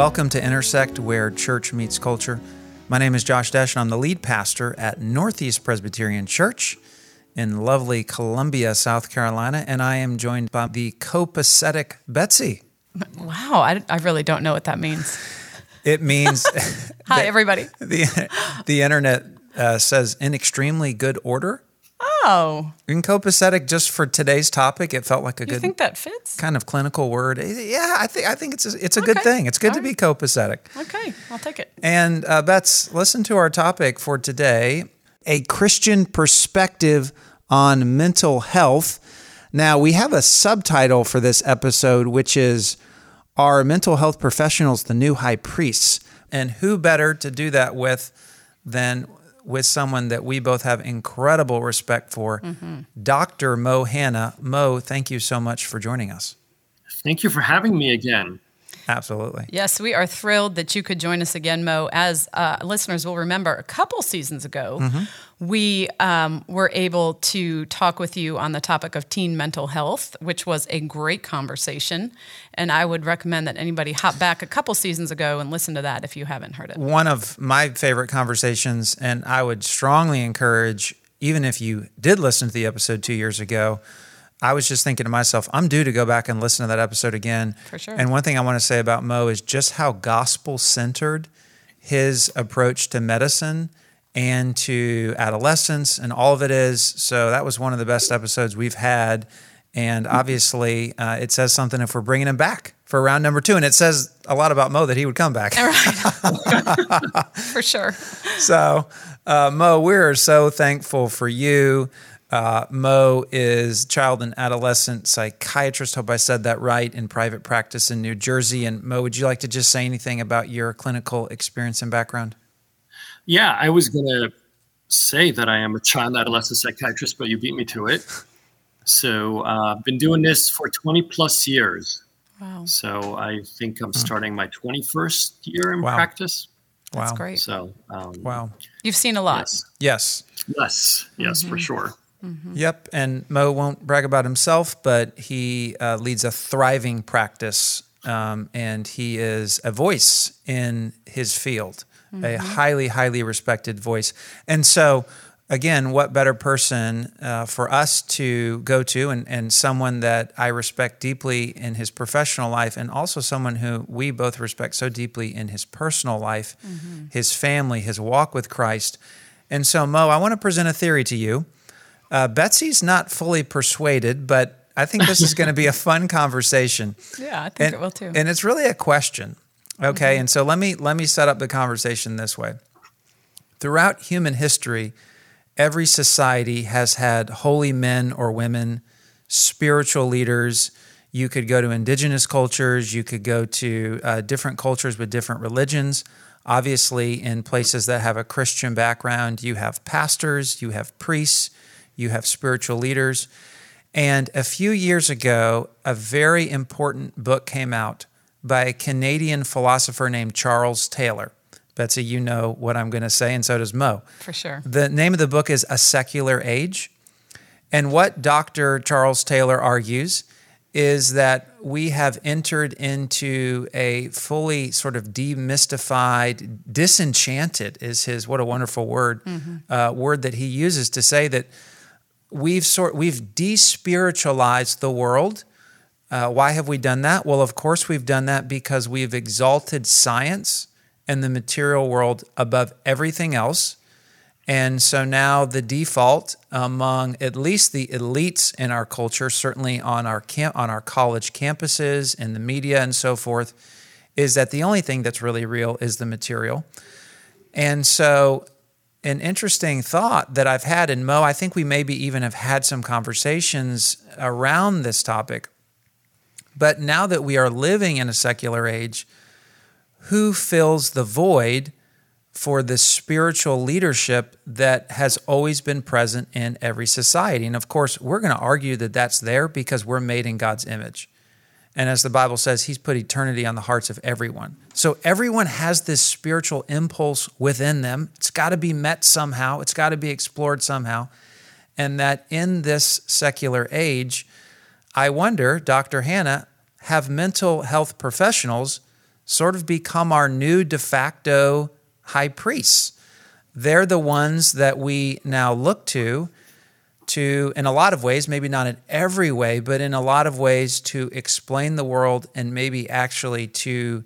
Welcome to Intersect, where church meets culture. My name is Josh Desch, and I'm the lead pastor at Northeast Presbyterian Church in lovely Columbia, South Carolina, and I am joined by the copacetic Betsy. Wow, I, I really don't know what that means. It means Hi, everybody. the the internet uh, says in extremely good order. Oh, In copacetic, just for today's topic, it felt like a you good think that fits? kind of clinical word. Yeah, I think I think it's a, it's a good thing. It's good to All be copacetic. Okay, I'll take it. And uh, Bets, listen to our topic for today a Christian perspective on mental health. Now, we have a subtitle for this episode, which is Are Mental Health Professionals the New High Priests? And who better to do that with than with someone that we both have incredible respect for, mm-hmm. Dr. Mo Hanna. Mo, thank you so much for joining us. Thank you for having me again. Absolutely. Yes, we are thrilled that you could join us again, Mo. As uh, listeners will remember, a couple seasons ago, we um, were able to talk with you on the topic of teen mental health, which was a great conversation. And I would recommend that anybody hop back a couple seasons ago and listen to that if you haven't heard it. one of my favorite conversations, and I would strongly encourage, even if you did listen to the episode two years ago, I was just thinking to myself, I'm due to go back and listen to that episode again. For sure. And one thing I want to say about Mo is just how gospel centered his approach to medicine and to adolescence and all of it is. So that was one of the best episodes we've had. And obviously, uh, it says something if we're bringing him back for round number two. And it says a lot about Mo that he would come back. For sure. So, uh, Mo, we're so thankful for you. Uh, Mo is child and adolescent psychiatrist. Hope I said that right in private practice in New Jersey. And Mo, would you like to just say anything about your clinical experience and background? Yeah, I was going to say that I am a child adolescent psychiatrist, but you beat me to it. So uh, I've been doing this for 20 plus years. Wow. So I think I'm starting my 21st year in Wow. practice. That's wow. great. So um, Wow. You've seen a lot. yes, Yes. yes, yes, for sure. Yep. And Mo won't brag about himself, but he uh, leads a thriving practice um, and he is a voice in his field, a highly, highly respected voice. And so, again, what better person uh, for us to go to and, and someone that I respect deeply in his professional life and also someone who we both respect so deeply in his personal life, his family, his walk with Christ. And so, Mo, I want to present a theory to you. Uh, Betsy's not fully persuaded, but I think this is going to be a fun conversation. Yeah, I think And, it will too. and it's really a question. Okay, and so let me let me set up the conversation this way. Throughout human history, every society has had holy men or women, spiritual leaders. You could go to indigenous cultures, you could go to uh, different cultures with different religions. Obviously, in places that have a Christian background, you have pastors, you have priests, you have spiritual leaders. And a few years ago, a very important book came out by a Canadian philosopher named Charles Taylor. Betsy, you know what I'm going to say, and so does Mo. For sure. The name of the book is A Secular Age. And what Dr. Charles Taylor argues is that we have entered into a fully sort of demystified, disenchanted is his, what a wonderful word, uh, word that he uses to say that we've sort we've despiritualized the world. Uh, why have we done that? Well, of course, we've done that because we've exalted science and the material world above everything else. And so now the default among at least the elites in our culture, certainly on our camp, on our college campuses, in the media, and so forth, is that the only thing that's really real is the material. And so, an interesting thought that I've had, and Mo, I think we maybe even have had some conversations around this topic. But now that we are living in a secular age, who fills the void for the spiritual leadership that has always been present in every society? And of course, we're going to argue that that's there because we're made in God's image. And as the Bible says, He's put eternity on the hearts of everyone. So everyone has this spiritual impulse within them. It's got to be met somehow, it's got to be explored somehow. And that in this secular age, I wonder, Dr. Hanna, have mental health professionals sort of become our new de facto high priests. They're the ones that we now look to to in a lot of ways, maybe not in every way, but in a lot of ways to explain the world and maybe actually to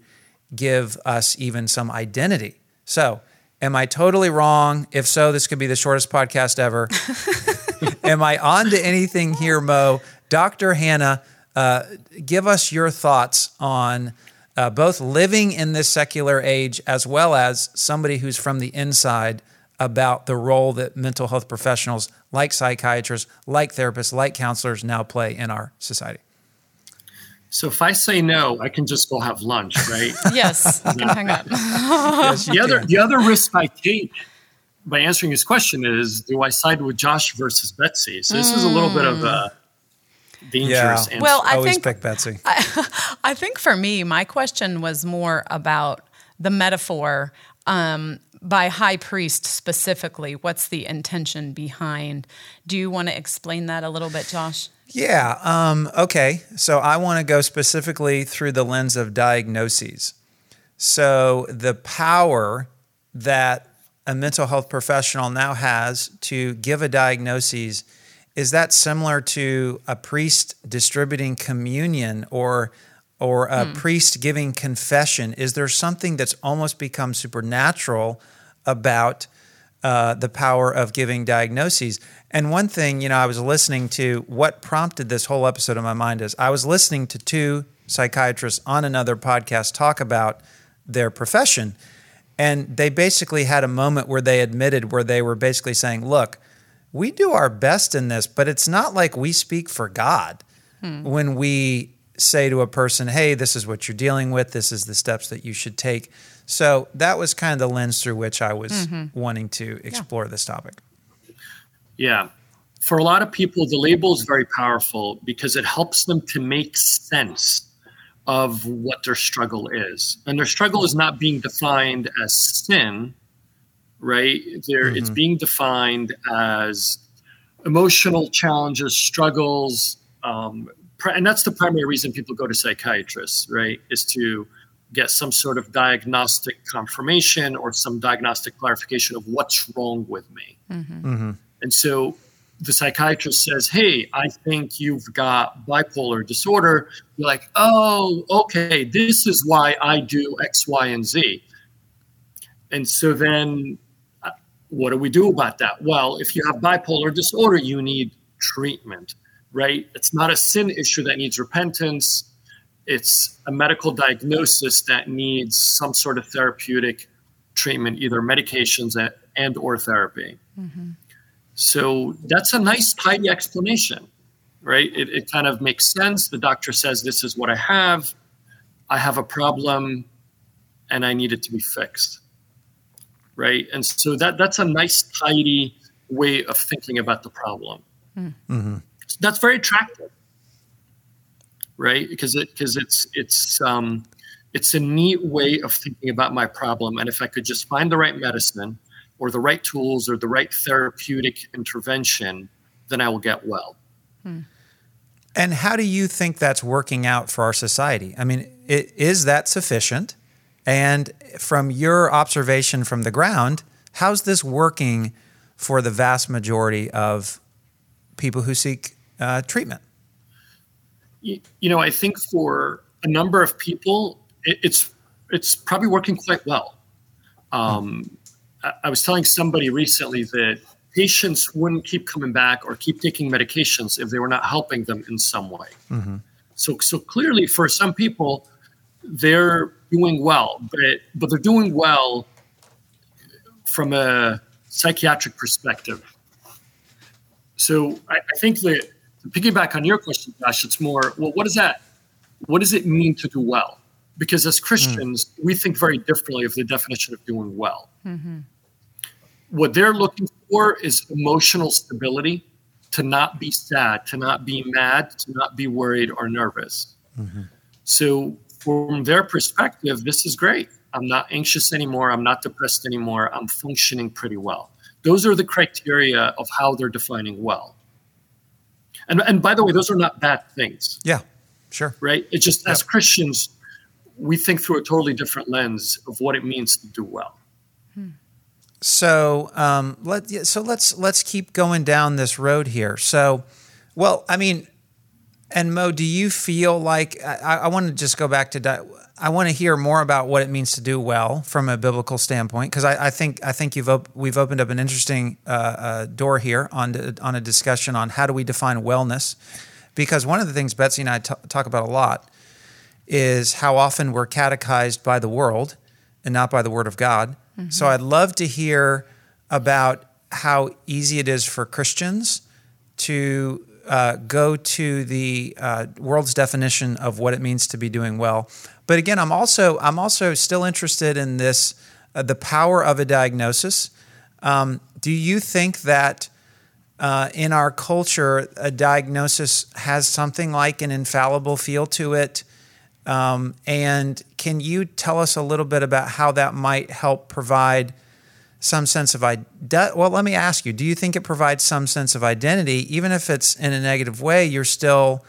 give us even some identity. So, am I totally wrong? If so, this could be the shortest podcast ever. am I on to anything here, Mo? Dr. Hanna, uh, give us your thoughts on uh, both living in this secular age as well as somebody who's from the inside about the role that mental health professionals like psychiatrists, like therapists, like counselors now play in our society. So if I say no, I can just go have lunch, right? yes, you can hang up. yes, the other the other risk I take by answering his question is do I side with Josh versus Betsy? So this mm. is a little bit of a dangerous yeah. answer. Well, I always think, pick Betsy. I, I, think for me, my question was more about the metaphor um, by high priest specifically. What's the intention behind? Do you want to explain that a little bit, Josh? Yeah. Um, okay. So I want to go specifically through the lens of diagnoses. So the power that a mental health professional now has to give a diagnosis is that similar to a priest distributing communion or or a hmm. priest giving confession? Is there something that's almost become supernatural about uh, the power of giving diagnoses? And one thing, you know, I was listening to what prompted this whole episode in my mind is I was listening to two psychiatrists on another podcast talk about their profession. And they basically had a moment where they admitted, where they were basically saying, look, we do our best in this, but it's not like we speak for God hmm. when we say to a person, hey, this is what you're dealing with, this is the steps that you should take. So that was kind of the lens through which I was mm-hmm. wanting to explore yeah. this topic. Yeah. For a lot of people, the label is very powerful because it helps them to make sense of what their struggle is. And their struggle is not being defined as sin, right? There, mm-hmm. it's being defined as emotional challenges, struggles, um, and that's the primary reason people go to psychiatrists, right? Is to get some sort of diagnostic confirmation or some diagnostic clarification of what's wrong with me. Mm-hmm. Mm-hmm. And so the psychiatrist says, Hey, I think you've got bipolar disorder. You're like, Oh, okay, this is why I do X, Y, and Z. And so then uh, what do we do about that? Well, if you have bipolar disorder, you need treatment right? It's not a sin issue that needs repentance. It's a medical diagnosis that needs some sort of therapeutic treatment, either medications and or therapy. Mm-hmm. So that's a nice, tidy explanation, right? It, it kind of makes sense. The doctor says, This is what I have. I have a problem and I need it to be fixed. Right. And so that, that's a nice, tidy way of thinking about the problem. Mm-hmm that's very attractive, right? Because it because it's it's um, it's a neat way of thinking about my problem. And if I could just find the right medicine, or the right tools, or the right therapeutic intervention, then I will get well. Hmm. And how do you think that's working out for our society? I mean, it, is that sufficient? And from your observation from the ground, how's this working for the vast majority of people who seek uh, treatment? You, you, know, I think for a number of people, it, it's it's probably working quite well. Um, I, I was telling somebody recently that patients wouldn't keep coming back or keep taking medications if they were not helping them in some way. Mm-hmm. So, so clearly, for some people, they're doing well, but but they're doing well from a psychiatric perspective. So, I, I think that piggyback on your question, Josh, it's more, well, what does that, what does it mean to do well? Because as Christians, mm. we think very differently of the definition of doing well. Mm-hmm. What they're looking for is emotional stability, to not be sad, to not be mad, to not be worried or nervous. Mm-hmm. So, from their perspective, this is great. I'm not anxious anymore. I'm not depressed anymore. I'm functioning pretty well. Those are the criteria of how they're defining well. And, and by the way, those are not bad things. Yeah, sure. Right? It's just as Christians, we think through a totally different lens of what it means to do well. So um, let so let's let's keep going down this road here. So, well, I mean, and Mo, do you feel like I, I want to just go back to I want to hear more about what it means to do well from a biblical standpoint because I, I, think I think you've op- we've opened up an interesting uh, uh, door here on on a discussion on how do we define wellness because one of the things Betsy and I t- talk about a lot is how often we're catechized by the world and not by the Word of God. Mm-hmm. So I'd love to hear about how easy it is for Christians to uh, go to the uh, world's definition of what it means to be doing well. But again, I'm also I'm also still interested in this uh, the power of a diagnosis. Um, do you think that uh, in our culture a diagnosis has something like an infallible feel to it? Um, and can you tell us a little bit about how that might help provide some sense of identity? Well, let me ask you: Do you think it provides some sense of identity, even if it's in a negative way? You're still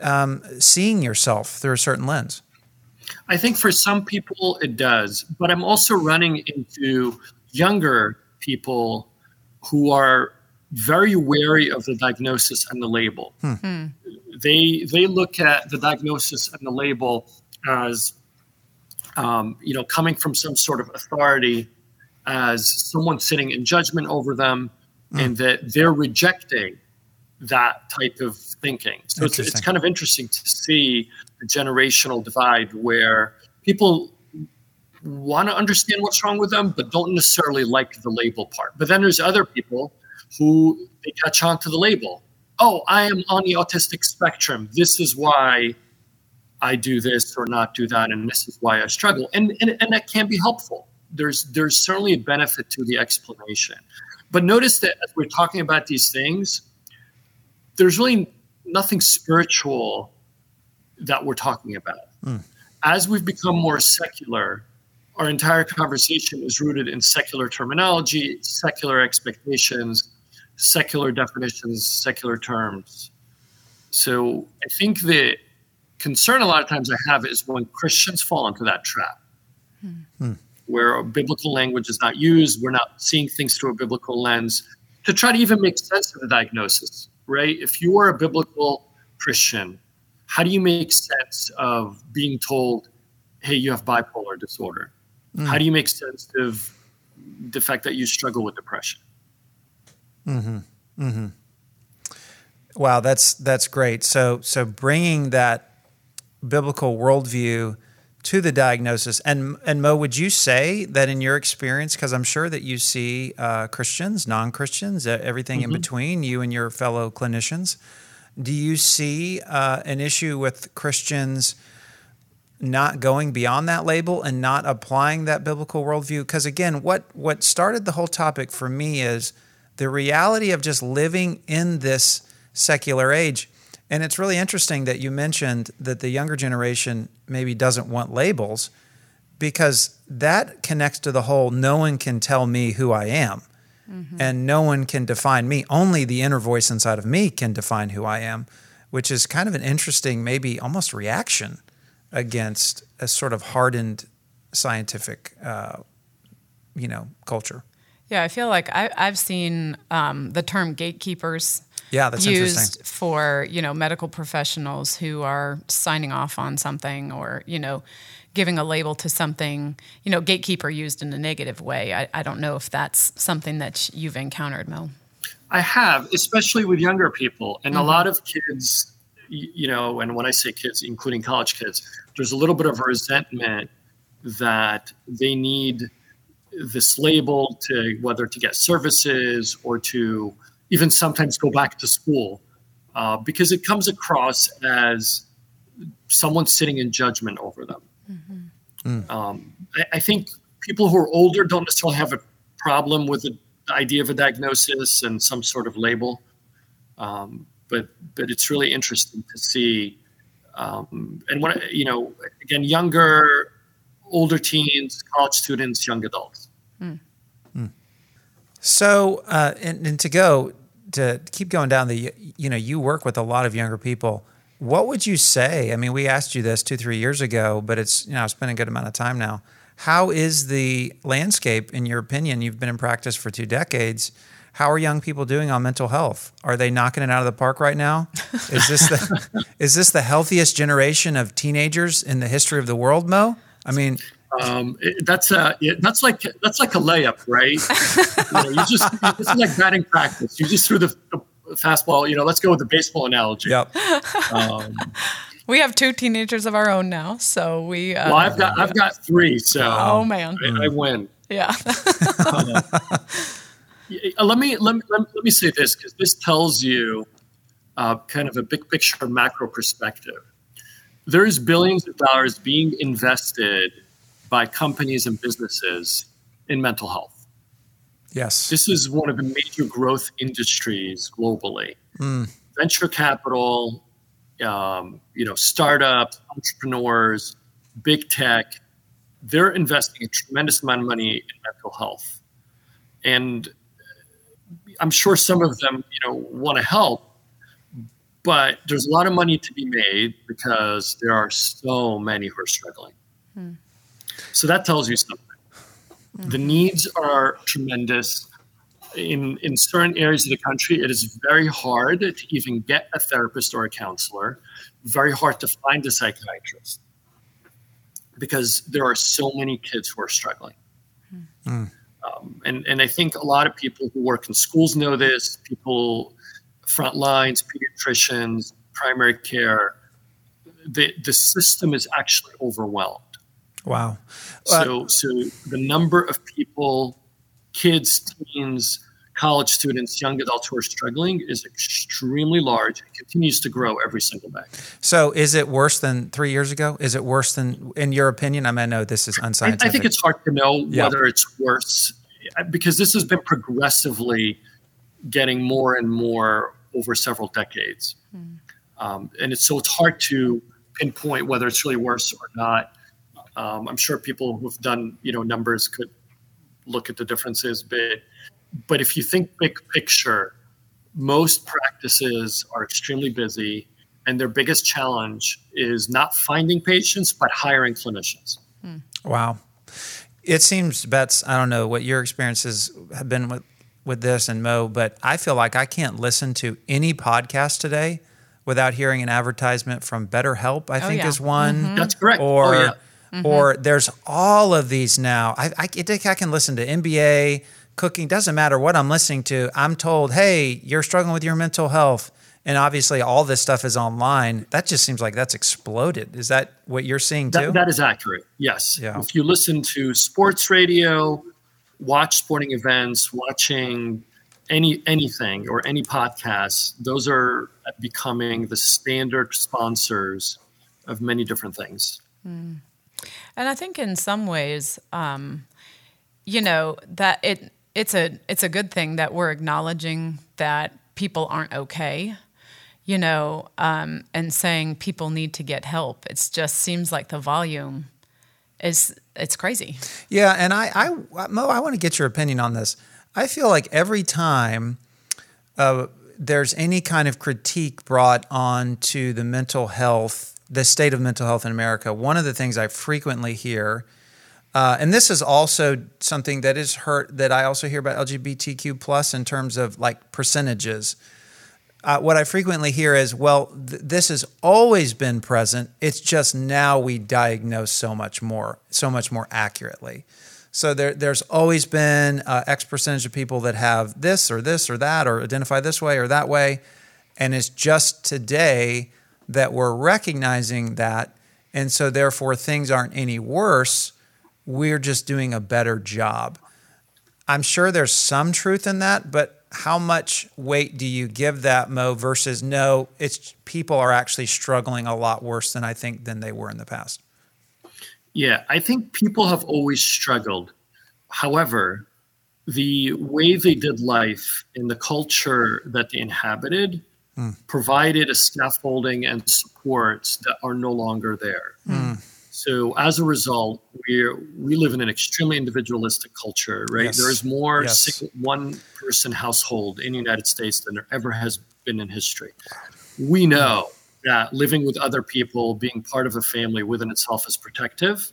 um, seeing yourself through a certain lens. I think for some people it does, but I'm also running into younger people who are very wary of the diagnosis and the label. Hmm. hmm they they look at the diagnosis and the label as um, you know coming from some sort of authority as someone sitting in judgment over them mm. and that they're rejecting that type of thinking so it's, it's kind of interesting to see the generational divide where people want to understand what's wrong with them but don't necessarily like the label part but then there's other people who they catch on to the label oh, I am on the autistic spectrum. This is why I do this or not do that, and this is why I struggle. And, and, and that can be helpful. There's, there's certainly a benefit to the explanation. But notice that as we're talking about these things, there's really nothing spiritual that we're talking about. Mm. As we've become more secular, our entire conversation is rooted in secular terminology, secular expectations, secular definitions, secular terms. So I think the concern a lot of times I have is when Christians fall into that trap, hmm. Where a biblical language is not used, we're not seeing things through a biblical lens to try to even make sense of the diagnosis, right? If you are a biblical Christian, how do you make sense of being told, hey, you have bipolar disorder? Hmm. How do you make sense of the fact that you struggle with depression? Mm-hmm. Mm-hmm. Wow, that's that's great. So so bringing that biblical worldview to the diagnosis, and and Mo, would you say that in your experience, because I'm sure that you see uh, Christians, non Christians, everything mm-hmm. in between, you and your fellow clinicians, do you see uh, an issue with Christians? not going beyond that label and not applying that biblical worldview because again what what started the whole topic for me is the reality of just living in this secular age. And it's really interesting that you mentioned that the younger generation maybe doesn't want labels because that connects to the whole no one can tell me who I am. Mm-hmm. And no one can define me. Only the inner voice inside of me can define who I am, which is kind of an interesting, maybe almost reaction against a sort of hardened scientific, uh, you know, culture. Yeah, I feel like I, have seen um, the term gatekeepers. Yeah, that's used for you know medical professionals who are signing off on something or you know giving a label to something. You know, gatekeeper used in a negative way. I, I don't know if that's something that you've encountered, Mo. I have, especially with younger people, and mm-hmm. a lot of kids. You know, and when I say kids, including college kids, there's a little bit of resentment that they need this label to whether to get services or to even sometimes go back to school uh, because it comes across as someone sitting in judgment over them. Mm-hmm. Mm. Um, I, I, think people who are older don't necessarily have a problem with the idea of a diagnosis and some sort of label, um, but but it's really interesting to see. Um, and when you know, again, younger older teens, college students, young adults. Mm. Mm. So, uh, and, and to go to keep going down the, you know, you work with a lot of younger people. What would you say? I mean, we asked you this two, three years ago, but it's you know it's been a good amount of time now. How is the landscape, in your opinion? You've been in practice for two decades. How are young people doing on mental health? Are they knocking it out of the park right now? Is this the is this the healthiest generation of teenagers in the history of the world, Mo? I mean, um, it, that's a yeah, that's like that's like a layup, right? you, know, you just it's like batting practice. You just threw the, the, fastball. You know, let's go with the baseball analogy. Yep. Um, we have two teenagers of our own now, so we. Uh, well, I've got I've got three, so oh man, I, I win. Yeah. uh, let me let me let me say this because this tells you uh, kind of a big picture, macro perspective. There's billions of dollars being invested by companies and businesses in mental health. Yes. This is one of the major growth industries globally. Mm. Venture capital, um, you know, startups, entrepreneurs, big tech, they're investing a tremendous amount of money in mental health. And I'm sure some of them, you know, want to help, but there's a lot of money to be made because there are so many who are struggling. Hmm. So that tells you something. Mm-hmm. The needs are tremendous. In, in certain areas of the country, it is very hard to even get a therapist or a counselor, very hard to find a psychiatrist because there are so many kids who are struggling. Mm. Um, and, and I think a lot of people who work in schools know this, people, front lines, pediatricians, primary care, the, the system is actually overwhelmed. Wow. So, uh, so the number of people, kids, teens, college students, young adults who are struggling is extremely large and continues to grow every single day. So, is it worse than three years ago? Is it worse than, in your opinion? I mean, I know this is unscientific. I, I think it's hard to know yep. whether it's worse because this has been progressively getting more and more over several decades. Mm. Um, and it's so it's hard to pinpoint whether it's really worse or not. Um, I'm sure people who've done you know numbers could look at the differences, but but if you think big picture, most practices are extremely busy, and their biggest challenge is not finding patients but hiring clinicians. Mm. Wow, it seems Betts. I don't know what your experiences have been with with this and Mo, but I feel like I can't listen to any podcast today without hearing an advertisement from BetterHelp. I oh, think yeah. is one. Mm-hmm. That's correct. Or oh, yeah. Mm-hmm. or there's all of these now. I, I, I can listen to NBA, cooking. Doesn't matter what I'm listening to. I'm told, hey, you're struggling with your mental health. And obviously, all this stuff is online. That just seems like that's exploded. Is that what you're seeing too? that, that is accurate. Yes. Yeah. If you listen to sports radio, watch sporting events, watching any anything or any podcasts, those are becoming the standard sponsors of many different things. Mm. And I think in some ways, um, you know, that it it's a it's a good thing that we're acknowledging that people aren't okay you know um, and saying people need to get help it just seems like the volume is it's crazy. Yeah, and I, I Mo, I want to get your opinion on this. I feel like every time uh, there's any kind of critique brought on to the mental health, the state of mental health in America, one of the things I frequently hear, uh, and this is also something that is hurt that I also hear about LGBTQ plus in terms of like percentages uh, what I frequently hear is, well, th- this has always been present. It's just now we diagnose so much more, so much more accurately. So there, there's always been uh, X percentage of people that have this or this or that or identify this way or that way. And it's just today that we're recognizing that. And so therefore, things aren't any worse. We're just doing a better job. I'm sure there's some truth in that, but how much weight do you give that mo versus no it's people are actually struggling a lot worse than i think than they were in the past yeah i think people have always struggled however the way they did life in the culture that they inhabited mm. provided a scaffolding and supports that are no longer there mm. So as a result, we we live in an extremely individualistic culture, right? Yes. There is more yes. one person household in the United States than there ever has been in history. We know that living with other people, being part of a family within itself is protective,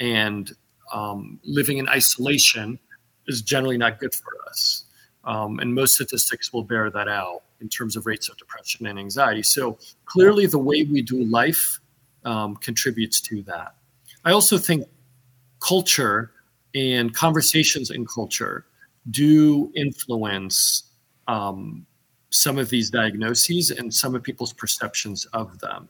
and um, living in isolation is generally not good for us. Um, and most statistics will bear that out in terms of rates of depression and anxiety. So clearly, the way we do life um, contributes to that. I also think culture and conversations in culture do influence um, some of these diagnoses and some of people's perceptions of them.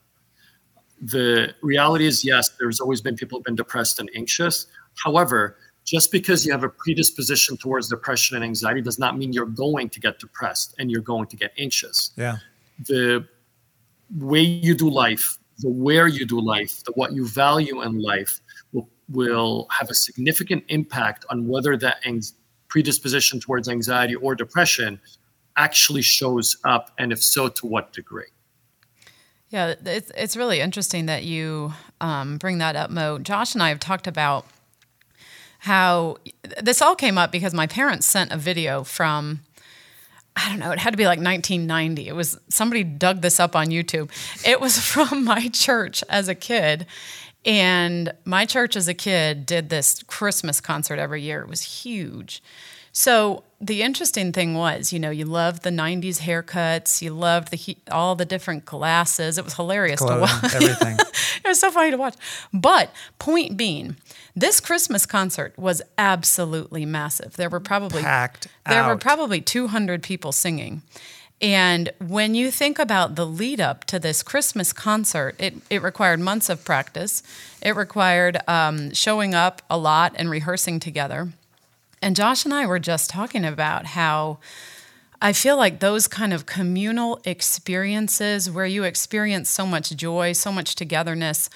The reality is, yes, there's always been people who've been depressed and anxious. However, just because you have a predisposition towards depression and anxiety does not mean you're going to get depressed and you're going to get anxious. Yeah. The way you do life, the where you do life, the what you value in life will, will have a significant impact on whether that predisposition towards anxiety or depression actually shows up, and if so, to what degree. Yeah, it's, it's really interesting that you um, bring that up, Mo. Josh and I have talked about how this all came up because my parents sent a video from I don't know, it had to be like 1990. It was somebody dug this up on YouTube. It was from my church as a kid. And my church as a kid did this Christmas concert every year. It was huge. So the interesting thing was, you know, you loved the '90s haircuts, you loved the all the different glasses. It was hilarious to watch. Everything. it was so funny to watch. But point being, this Christmas concert was absolutely massive. There were probably packed. There out. were probably 200 people singing. And when you think about the lead up to this Christmas concert, it, it required months of practice. It required um, showing up a lot and rehearsing together. And Josh and I were just talking about how I feel like those kind of communal experiences where you experience so much joy, so much togetherness,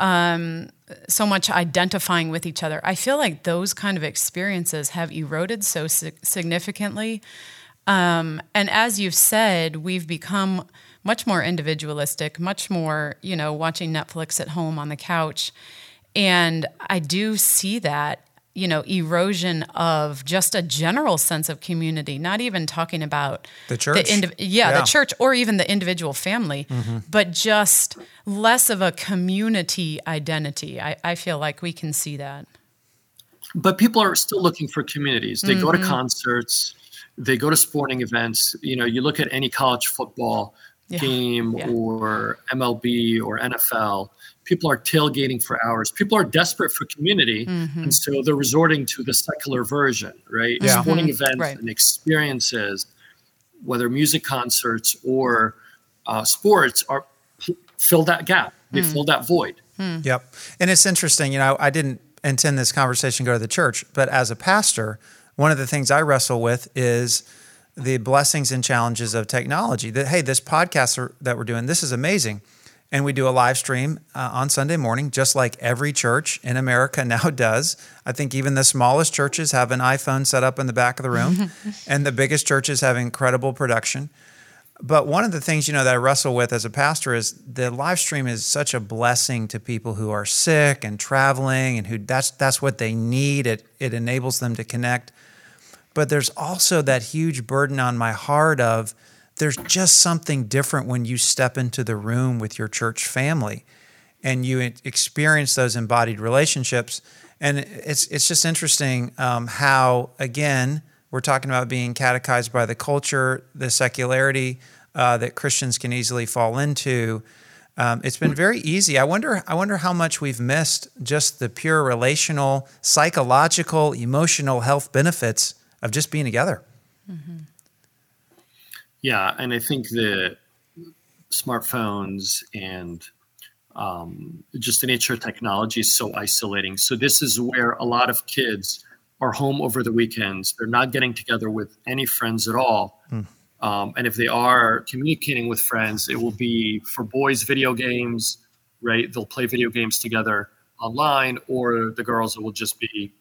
um, so much identifying with each other, I feel like those kind of experiences have eroded so significantly. Um, and as you've said, we've become much more individualistic, much more, you know, watching Netflix at home on the couch. And I do see that you know erosion of just a general sense of community not even talking about the church the indiv- yeah, yeah, the church or even the individual family mm-hmm. but just less of a community identity I, I feel like we can see that but people are still looking for communities they mm-hmm. go to mm-hmm. concerts they go to sporting events you know you look at any college football yeah. game yeah. or mlb or nfl people are tailgating for hours. People are desperate for community, mm-hmm. and so they're resorting to the secular version, right? Yeah. Sporting mm-hmm. events right. and experiences, whether music concerts or uh, sports, are fill that gap. They mm. fill that void. Mm. Yep, and it's interesting. You know, I didn't intend this conversation to go to the church, but as a pastor, one of the things I wrestle with is the blessings and challenges of technology. That hey, this podcast that we're doing, this is amazing and we do a live stream uh, on Sunday morning, just like every church in America now does. I think even the smallest churches have an iPhone set up in the back of the room, and the biggest churches have incredible production. But one of the things you know that I wrestle with as a pastor is the live stream is such a blessing to people who are sick and traveling, and who that's that's what they need. It it enables them to connect. But there's also that huge burden on my heart of there's just something different when you step into the room with your church family and you experience those embodied relationships. And it's it's just interesting um, how again we're talking about being catechized by the culture, the secularity uh, that Christians can easily fall into. Um, it's been very easy. I wonder. I wonder how much we've missed just the pure relational, psychological, emotional health benefits of just being together. Mm-hmm. Yeah, and I think the smartphones and um, just the nature of technology is so isolating. So this is where a lot of kids are home over the weekends. They're not getting together with any friends at all. Hmm. Um, and if they are communicating with friends, it will be for boys video games, right? They'll play video games together online, or the girls it will just be,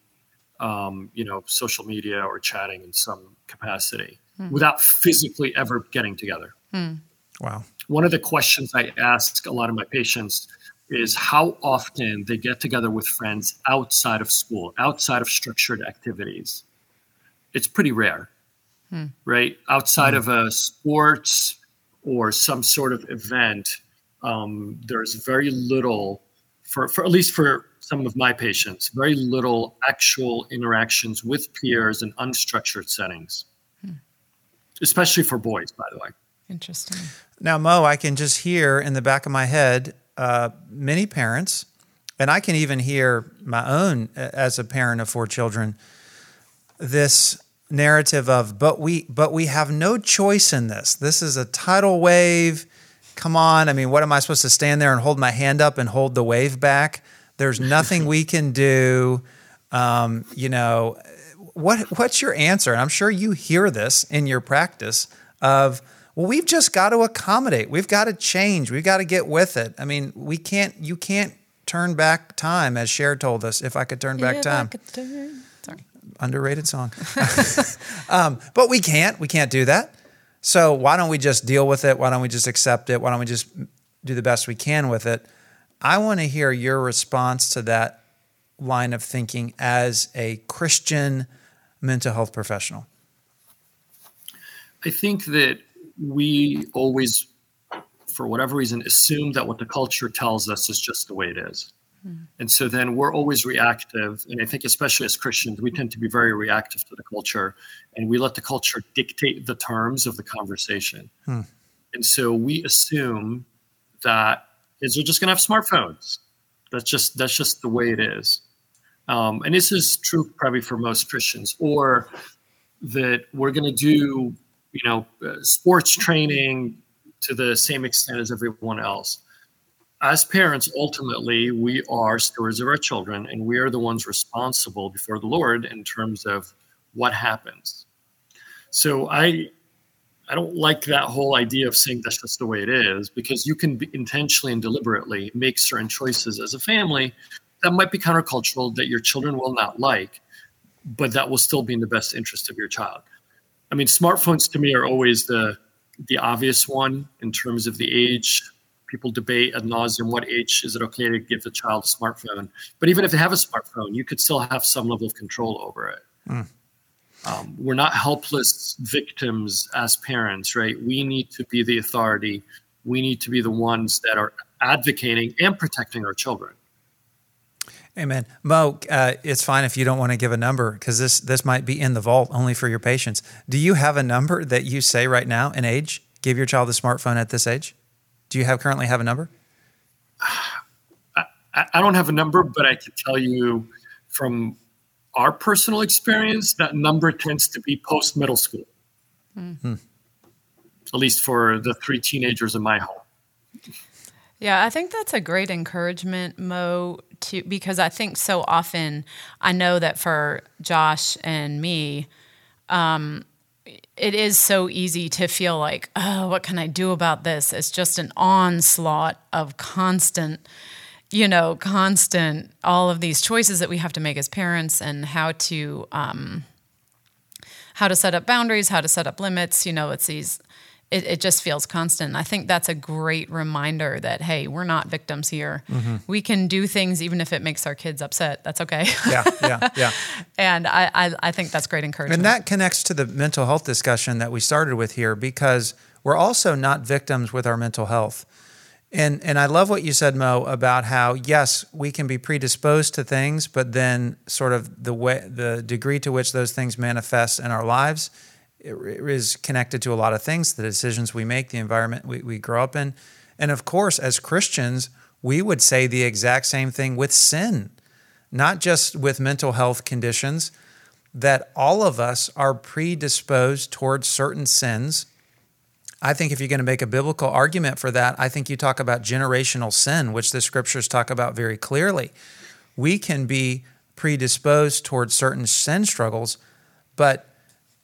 um, you know, social media or chatting in some capacity mm. without physically ever getting together. Mm. Wow. One of the questions I ask a lot of my patients is how often they get together with friends outside of school, outside of structured activities. It's pretty rare, mm. right? Outside hmm. of a sports or some sort of event, um, there's very little, for, for at least for some of my patients, very little actual interactions with peers in unstructured settings, hmm. especially for boys, by the way. Interesting. Now, Mo, I can just hear in the back of my head uh, many parents, and I can even hear my own as a parent of four children, this narrative of but we but we have no choice in this. This is a tidal wave. Come on. I mean, what am I supposed to stand there and hold my hand up and hold the wave back? There's nothing we can do. Um, you know, what what's your answer? And I'm sure you hear this in your practice of well, we've just got to accommodate. We've got to change. We've got to get with it. I mean, we can't you can't turn back time as Cher told us if I could turn back time. Turn. Sorry. Underrated song. um, but we can't. We can't do that. So why don't we just deal with it? Why don't we just accept it? Why don't we just do the best we can with it? I want to hear your response to that line of thinking as a Christian mental health professional. I think that we always, for whatever reason, assume that what the culture tells us is just the way it is. Mm. And so then we're always reactive. And I think, especially as Christians, we tend to be very reactive to the culture and we let the culture dictate the terms of the conversation. Mm. And so we assume that is they're just going to have smartphones. That's just that's just the way it is. Um, and this is true probably for most Christians, or that we're going to do you know uh, sports training to the same extent as everyone else. As parents, ultimately, we are stewards of our children, and we are the ones responsible before the Lord in terms of what happens. So I I don't like that whole idea of saying that's just the way it is because you can intentionally and deliberately make certain choices as a family that might be countercultural that your children will not like, but that will still be in the best interest of your child. I mean, smartphones to me are always the the obvious one in terms of the age. People debate ad nauseum what age is it okay to give the child a smartphone. But even if they have a smartphone, you could still have some level of control over it. Mm. Um, we're not helpless victims as parents, right? We need to be the authority. We need to be the ones that are advocating and protecting our children. Amen. Mo, uh, it's fine if you don't want to give a number because this this might be in the vault only for your patients. Do you have a number that you say right now, an age? Give your child a smartphone at this age. Do you have currently have a number? I, I don't have a number, but I can tell you from our personal experience, that number tends to be post middle school. Mm-hmm. At least for the three teenagers in my home. Yeah, I think that's a great encouragement, Mo, to because I think so often I know that for Josh and me, um, it is so easy to feel like, oh, what can I do about this? It's just an onslaught of constant you know, constant, all of these choices that we have to make as parents and how to, um, how to set up boundaries, how to set up limits. You know, it's these, it, it just feels constant. I think that's a great reminder that, hey, we're not victims here. Mm-hmm. We can do things even if it makes our kids upset. That's okay. yeah, yeah, yeah. and I, I, I think that's great encouragement. And that connects to the mental health discussion that we started with here because we're also not victims with our mental health. And and I love what you said, Mo, about how yes, we can be predisposed to things, but then sort of the way the degree to which those things manifest in our lives is connected to a lot of things, the decisions we make, the environment we, we grow up in. And of course, as Christians, we would say the exact same thing with sin, not just with mental health conditions, that all of us are predisposed towards certain sins I think if you're going to make a biblical argument for that, I think you talk about generational sin, which the scriptures talk about very clearly. We can be predisposed towards certain sin struggles, but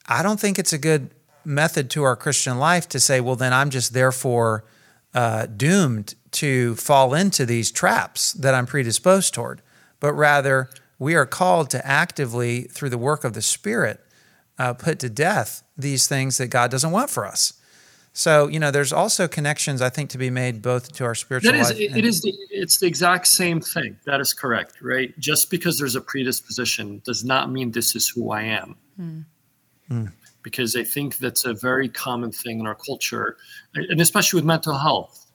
I don't think it's a good method to our Christian life to say, well, then I'm just therefore uh, doomed to fall into these traps that I'm predisposed toward. But rather, we are called to actively, through the work of the Spirit, uh, put to death these things that God doesn't want for us. So you know, there's also connections I think to be made both to our spiritual. That is, life. It, it is. The, it's the exact same thing. That is correct, right? Just because there's a predisposition does not mean this is who I am. Mm. Mm. Because I think that's a very common thing in our culture, and especially with mental health.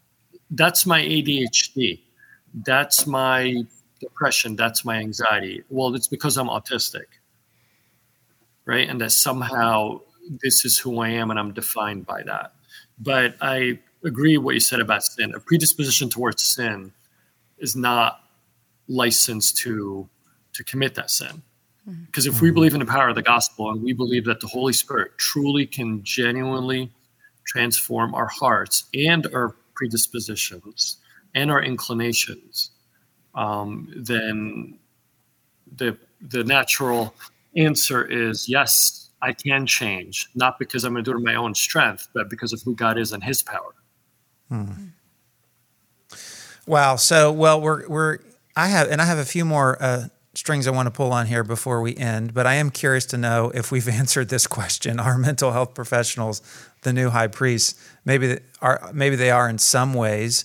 that's my ADHD. That's my depression. That's my anxiety. Well, it's because I'm autistic, right? And that somehow this is who I am and I'm defined by that. But I agree what you said about sin. A predisposition towards sin is not licensed to to commit that sin. Because if we believe in the power of the gospel and we believe that the Holy Spirit truly can genuinely transform our hearts and our predispositions and our inclinations, um, then the the natural answer is yes, I can change, not because I'm going to do it in my own strength, but because of who God is and His power. Hmm. Wow. So, well, we're we're I have and I have a few more uh, strings I want to pull on here before we end, but I am curious to know if we've answered this question. Are mental health professionals the new high priests? Maybe they are. Maybe they are in some ways.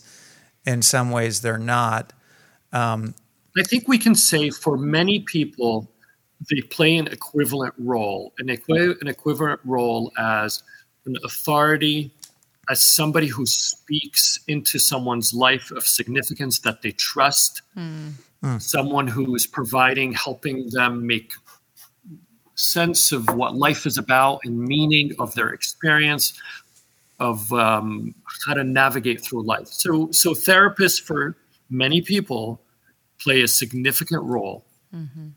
In some ways, they're not. Um, I think we can say for many people, they play an equivalent role, an, equi- an equivalent role as an authority, as somebody who speaks into someone's life of significance that they trust. Mm mm. someone who is providing, helping them make sense of what life is about and meaning of their experience of um, how to navigate through life. So, so therapists for many people play a significant role. Mm-hmm.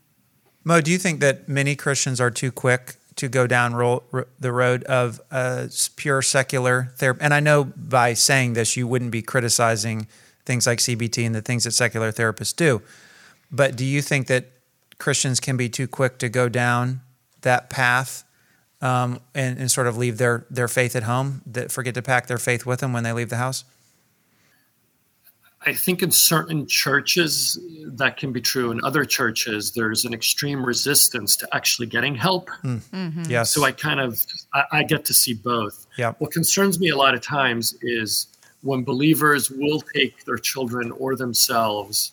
Mo, do you think that many Christians are too quick to go down ro- the road of uh, pure secular therapy? And I know by saying this, you wouldn't be criticizing things like CBT and the things that secular therapists do. But do you think that Christians can be too quick to go down that path um, and, and, sort of leave their, their faith at home, that forget to pack their faith with them when they leave the house? I think in certain churches that can be true. In other churches, there's an extreme resistance to actually getting help. Mm. Mm-hmm. Yes. So I kind of I, I get to see both. Yeah. What concerns me a lot of times is when believers will take their children or themselves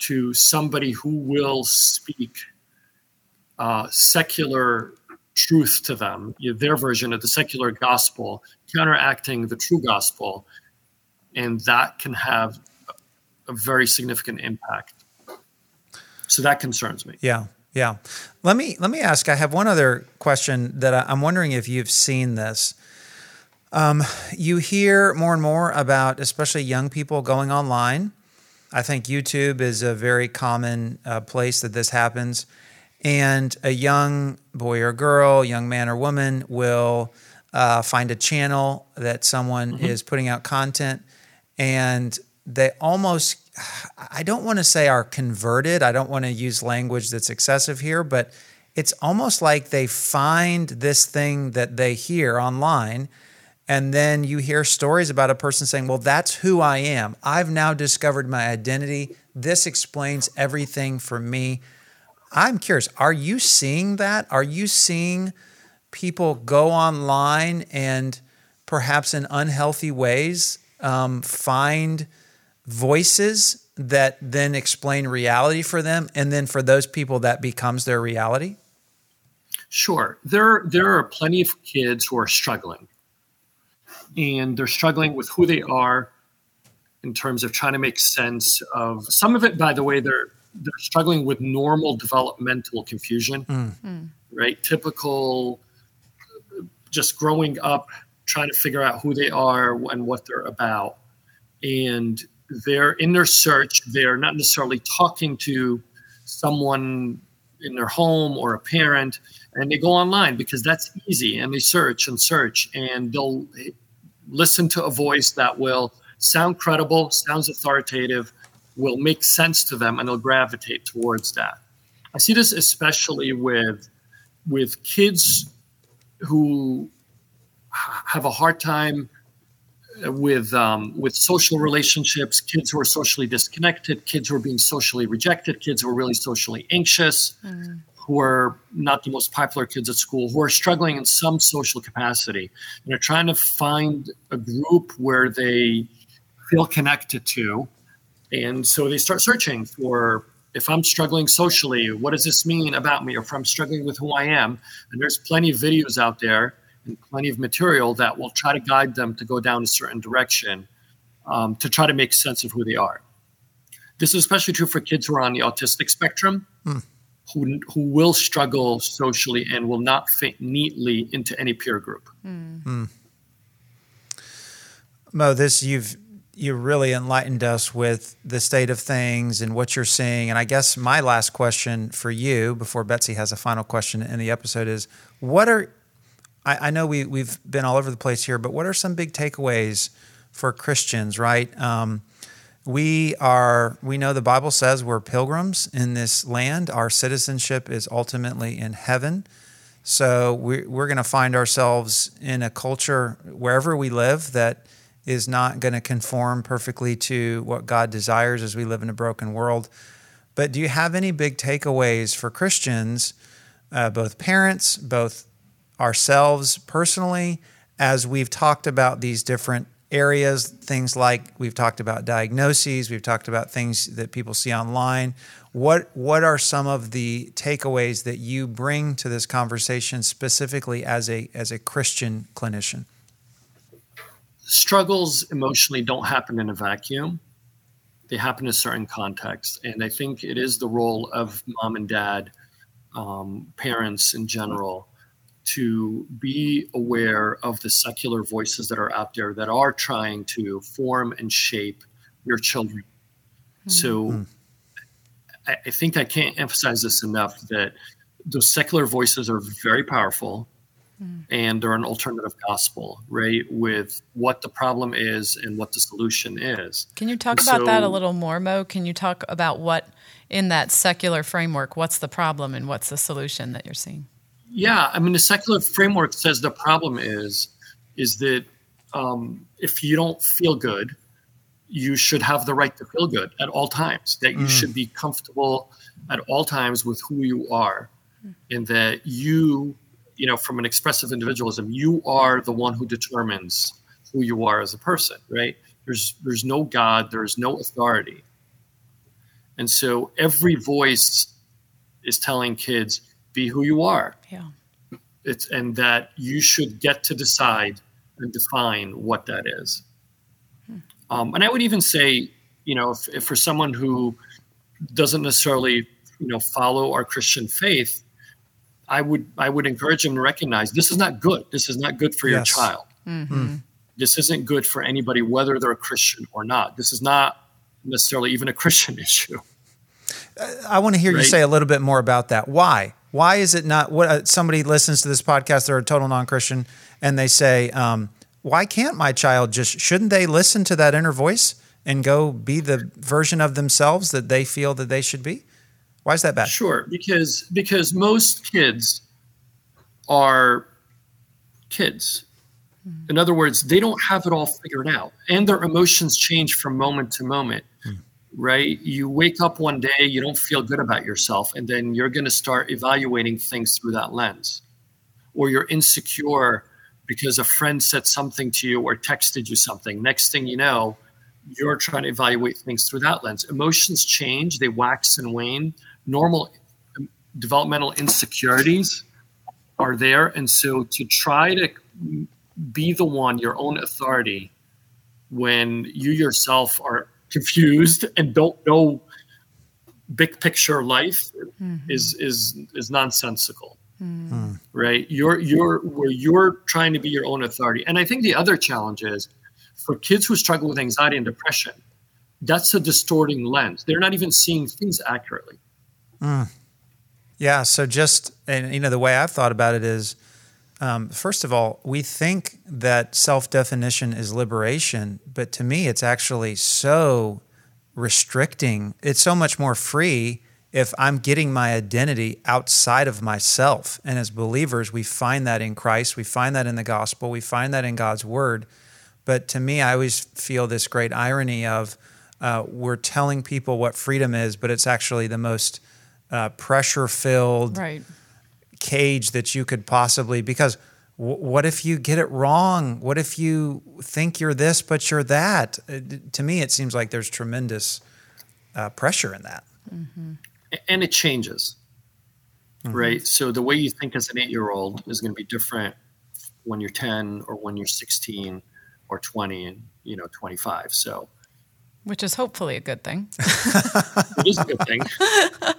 to somebody who will speak uh, secular truth to them, their version of the secular gospel, counteracting the true gospel, and that can have a very significant impact. So that concerns me. Yeah, yeah. Let me let me ask. I have one other question that I, I'm wondering if you've seen this. Um, you hear more and more about, especially young people going online. I think YouTube is a very common uh, place that this happens. And a young boy or girl, young man or woman will uh, find a channel that someone mm-hmm. is putting out content and they almost, I don't want to say are converted. I don't want to use language that's excessive here, but it's almost like they find this thing that they hear online and then you hear stories about a person saying, Well, that's who I am. I've now discovered my identity. This explains everything for me. I'm curious, are you seeing that? Are you seeing people go online and perhaps in unhealthy ways um, find voices that then explain reality for them? And then for those people, that becomes their reality? Sure. There, there are plenty of kids who are struggling and they're struggling with who they are in terms of trying to make sense of some of it by the way they're they're struggling with normal developmental confusion mm. right typical just growing up trying to figure out who they are and what they're about and they're in their search they're not necessarily talking to someone in their home or a parent and they go online because that's easy and they search and search and they'll listen to a voice that will sound credible, sounds authoritative, will make sense to them, and they'll gravitate towards that. I see this especially with with kids who have a hard time with um, with social relationships, kids who are socially disconnected, kids who are being socially rejected, kids who are really socially anxious, mm who are not the most popular kids at school, who are struggling in some social capacity, and are trying to find a group where they feel connected to. And so they start searching for if I'm struggling socially, what does this mean about me? Or if I'm struggling with who I am, and there's plenty of videos out there and plenty of material that will try to guide them to go down a certain direction. um, to try to make sense of who they are. This is especially true for kids who are on the autistic spectrum, hmm. who, who will struggle socially and will not fit neatly into any peer group. Hmm. Mo, this you've you really enlightened us with the state of things and what you're seeing. And I guess my last question for you, before Betsy has a final question in the episode, is what are I, I know we we've been all over the place here, but what are some big takeaways for Christians? Right. Um, we are we know the bible says we're pilgrims in this land our citizenship is ultimately in heaven so we're, we're going to find ourselves in a culture wherever we live that is not going to conform perfectly to what god desires as we live in a broken world but do you have any big takeaways for christians uh, both parents both ourselves personally as we've talked about these different areas, things like we've talked about diagnoses, we've talked about things that people see online. What what are some of the takeaways that you bring to this conversation specifically as a as a Christian clinician? Struggles emotionally don't happen in a vacuum. They happen in certain contexts, and I think it is the role of mom and dad, um, parents in general, to be aware of the secular voices that are out there that are trying to form and shape your children. Mm-hmm. So hmm. I, I, think I can't emphasize this enough that those secular voices are very powerful mm-hmm. and they're an alternative gospel, right? With what the problem is and what the solution is. Can you talk and about so, that a little more, Mo? Can you talk about what in that secular framework, what's the problem and what's the solution that you're seeing? Yeah, I mean, the secular framework says the problem is is that um, if you don't feel good, you should have the right to feel good at all times. That you mm. should be comfortable at all times with who you are, and that you, you know, from an expressive individualism, you are the one who determines who you are as a person. Right? There's there's no God. There's no authority, and so every voice is telling kids be who you are. Yeah. It's and that you should get to decide and define what that is. Hmm. Um, and I would even say, you know, if, if for someone who doesn't necessarily, you know, follow our Christian faith, I would I would encourage them to recognize this is not good. This is not good for yes. your child. Mm-hmm. This isn't good for anybody, whether they're a Christian or not. This is not necessarily even a Christian issue. I want to hear right? you say a little bit more about that. Why? Why is it not? What uh, somebody listens to this podcast, they're a total non-Christian, and they say, um, "Why can't my child just? Shouldn't they listen to that inner voice and go be the version of themselves that they feel that they should be?" Why is that bad? Sure, because because most kids are kids. In other words, they don't have it all figured out, and their emotions change from moment to moment right? You wake up one day, you don't feel good about yourself, and then you're going to start evaluating things through that lens. Or you're insecure because a friend said something to you or texted you something. Next thing you know, you're trying to evaluate things through that lens. Emotions change, they wax and wane. Normal um, developmental insecurities are there. And so to try to be the one, your own authority, when you yourself are confused and don't know big picture life mm-hmm. is is is nonsensical mm-hmm. right you're you're where you're trying to be your own authority and i think the other challenge is for kids who struggle with anxiety and depression that's a distorting lens they're not even seeing things accurately mm. yeah so just and you know the way i've thought about it is um, first of all, we think that self definition is liberation, but to me, it's actually so restricting. It's so much more free if I'm getting my identity outside of myself. And as believers, we find that in Christ, we find that in the gospel, we find that in God's word. But to me, I always feel this great irony of uh, we're telling people what freedom is, but it's actually the most uh, pressure filled. Right cage that you could possibly because w- what if you get it wrong what if you think you're this but you're that uh, to me it seems like there's tremendous uh, pressure in that mm-hmm. and it changes mm-hmm. right so the way you think as an eight year old is going to be different when you're 10 or when you're 16 or 20 and you know 25 so which is hopefully a good thing. it is a good thing.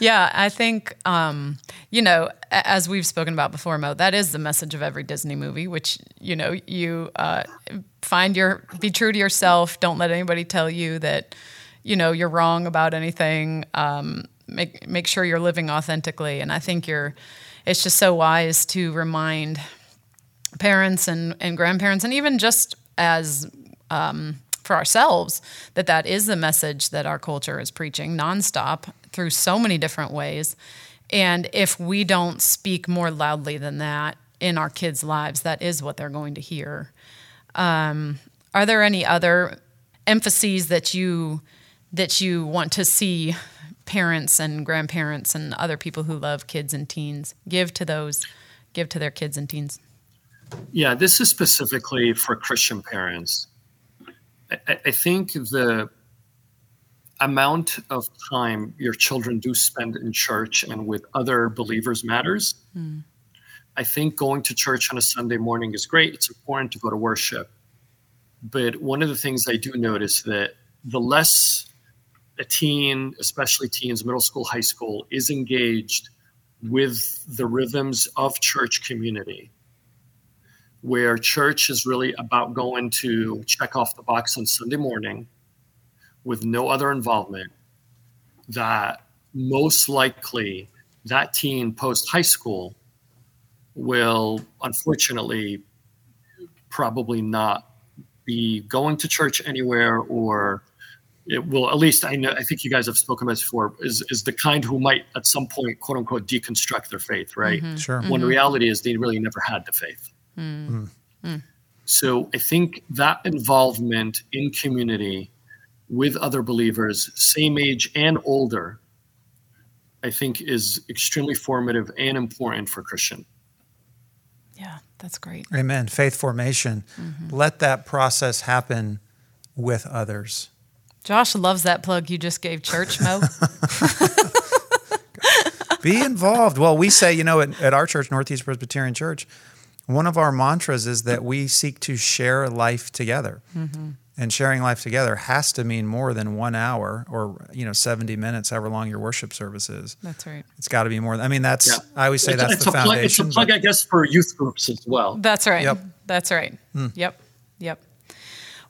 yeah, I think um, you know, as we've spoken about before, Mo, that is the message of every Disney movie. Which you know, you uh, find your be true to yourself. Don't let anybody tell you that you know you're wrong about anything. Um, make make sure you're living authentically, and I think you're. It's just so wise to remind parents and, and grandparents, and even just as um, for ourselves that that is the message that our culture is preaching nonstop through so many different ways. And if we don't speak more loudly than that in our kids' lives, that is what they're going to hear. Um, are there any other emphases that you that you want to see parents and grandparents and other people who love kids and teens give to those give to their kids and teens? Yeah, this is specifically for Christian parents. I, I think the amount of time your children do spend in church and with other believers matters. Mm. I think going to church on a Sunday morning is great. It's important to go to worship. But one of the things I do notice that the less a teen, especially teens, middle school, high school, is engaged with the rhythms of church community, where church is really about going to check off the box on Sunday morning with no other involvement, that most likely that teen post high school will unfortunately probably not be going to church anywhere or it will at least I know I think you guys have spoken about this before is is the kind who might at some point quote unquote deconstruct their faith, right? Mm-hmm. Sure. When mm-hmm. reality is they really never had the faith. Mm. Mm. So I think that involvement in community with other believers, same age and older, I think is extremely formative and important for Christian. Yeah, that's great. Amen. Faith formation. Mm-hmm. Let that process happen with others. Josh loves that plug you just gave church, Mo. Be involved. Well, we say, you know, at, at our church, Northeast Presbyterian Church, one of our mantras is that we seek to share life together. Mm-hmm. And sharing life together has to mean more than one hour or you know seventy minutes, however long your worship service is. That's right. It's got to be more. I mean, that's yeah. I always say it's, that's it's the foundation. it's a plug, I guess, for youth groups as well. That's right. Yep. That's right. Mm. Yep. Yep.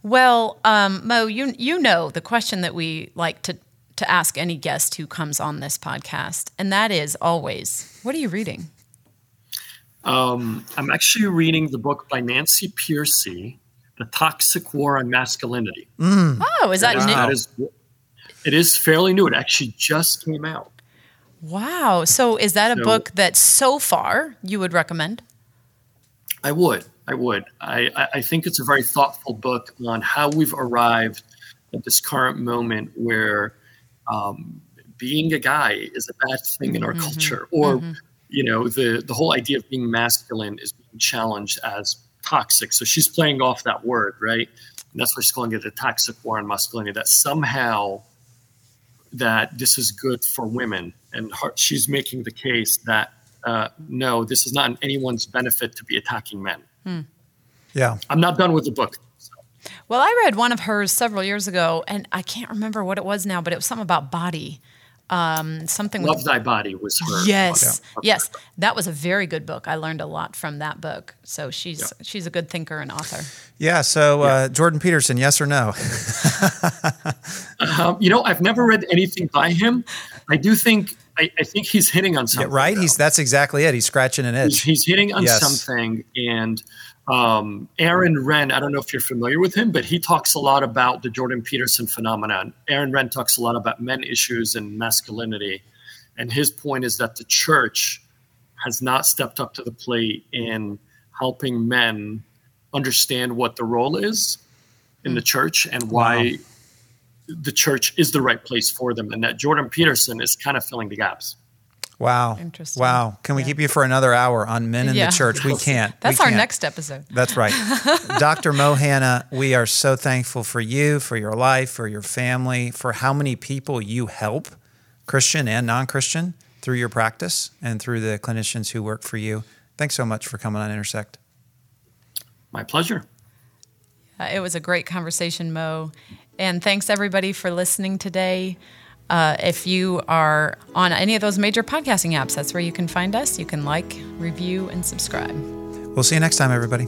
Well, um, Mo, you you know the question that we like to to ask any guest who comes on this podcast, and that is always, what are you reading? Um, I'm actually reading the book by Nancy Pearcey, The Toxic War on Masculinity. Mm. Oh, is that, that new? That is, it is fairly new. It actually just came out. Wow. So is that a so, book that so far you would recommend? I would. I would. I, I think it's a very thoughtful book on how we've arrived at this current moment where um, being a guy is a bad thing in our mm-hmm. culture, or mm-hmm you know the the whole idea of being masculine is being challenged as toxic. So she's playing off that word right? And that's why she's calling it a toxic war on masculinity that somehow that this is good for women. And her, she's making the case that uh, no this is not in anyone's benefit to be attacking men. Hmm. yeah. I'm not done with the book. Well i read one of hers several years ago and i can't remember what it was now but it was something about body um, something Love with, Thy Body was her. Yes, yes, that was a very good book. I learned a lot from that book. So she's yeah. she's a good thinker and author. Yeah. So uh, yeah. Jordan Peterson, yes or no? um, you know, I've never read anything by him. I do think I, I think he's hitting on something. Yeah, right. Though. He's that's exactly it. He's scratching an itch. He's, he's hitting on yes. something, and um, Aaron Renn, I don't know if you're familiar with him, but he talks a lot about the Jordan Peterson phenomenon. Aaron Renn talks a lot about men issues and masculinity. And his point is that the church has not stepped up to the plate in helping men understand what the role is in the church and why wow. the church is the right place for them. And that Jordan Peterson is kind of filling the gaps. Wow. Interesting. Wow. Can we yeah. keep you for another hour on men in yeah. the church? We can't. That's we our can't. next episode. That's right. Dr. Mo Hanna, we are so thankful for you, for your life, for your family, for how many people you help, Christian and non Christian, through your practice and through the clinicians who work for you. Thanks so much for coming on Intersect. My pleasure. Uh, it was a great conversation, Mo. And thanks everybody for listening today. Uh, if you are on any of those major podcasting apps, that's where you can find us. You can like, review, and subscribe. We'll see you next time, everybody.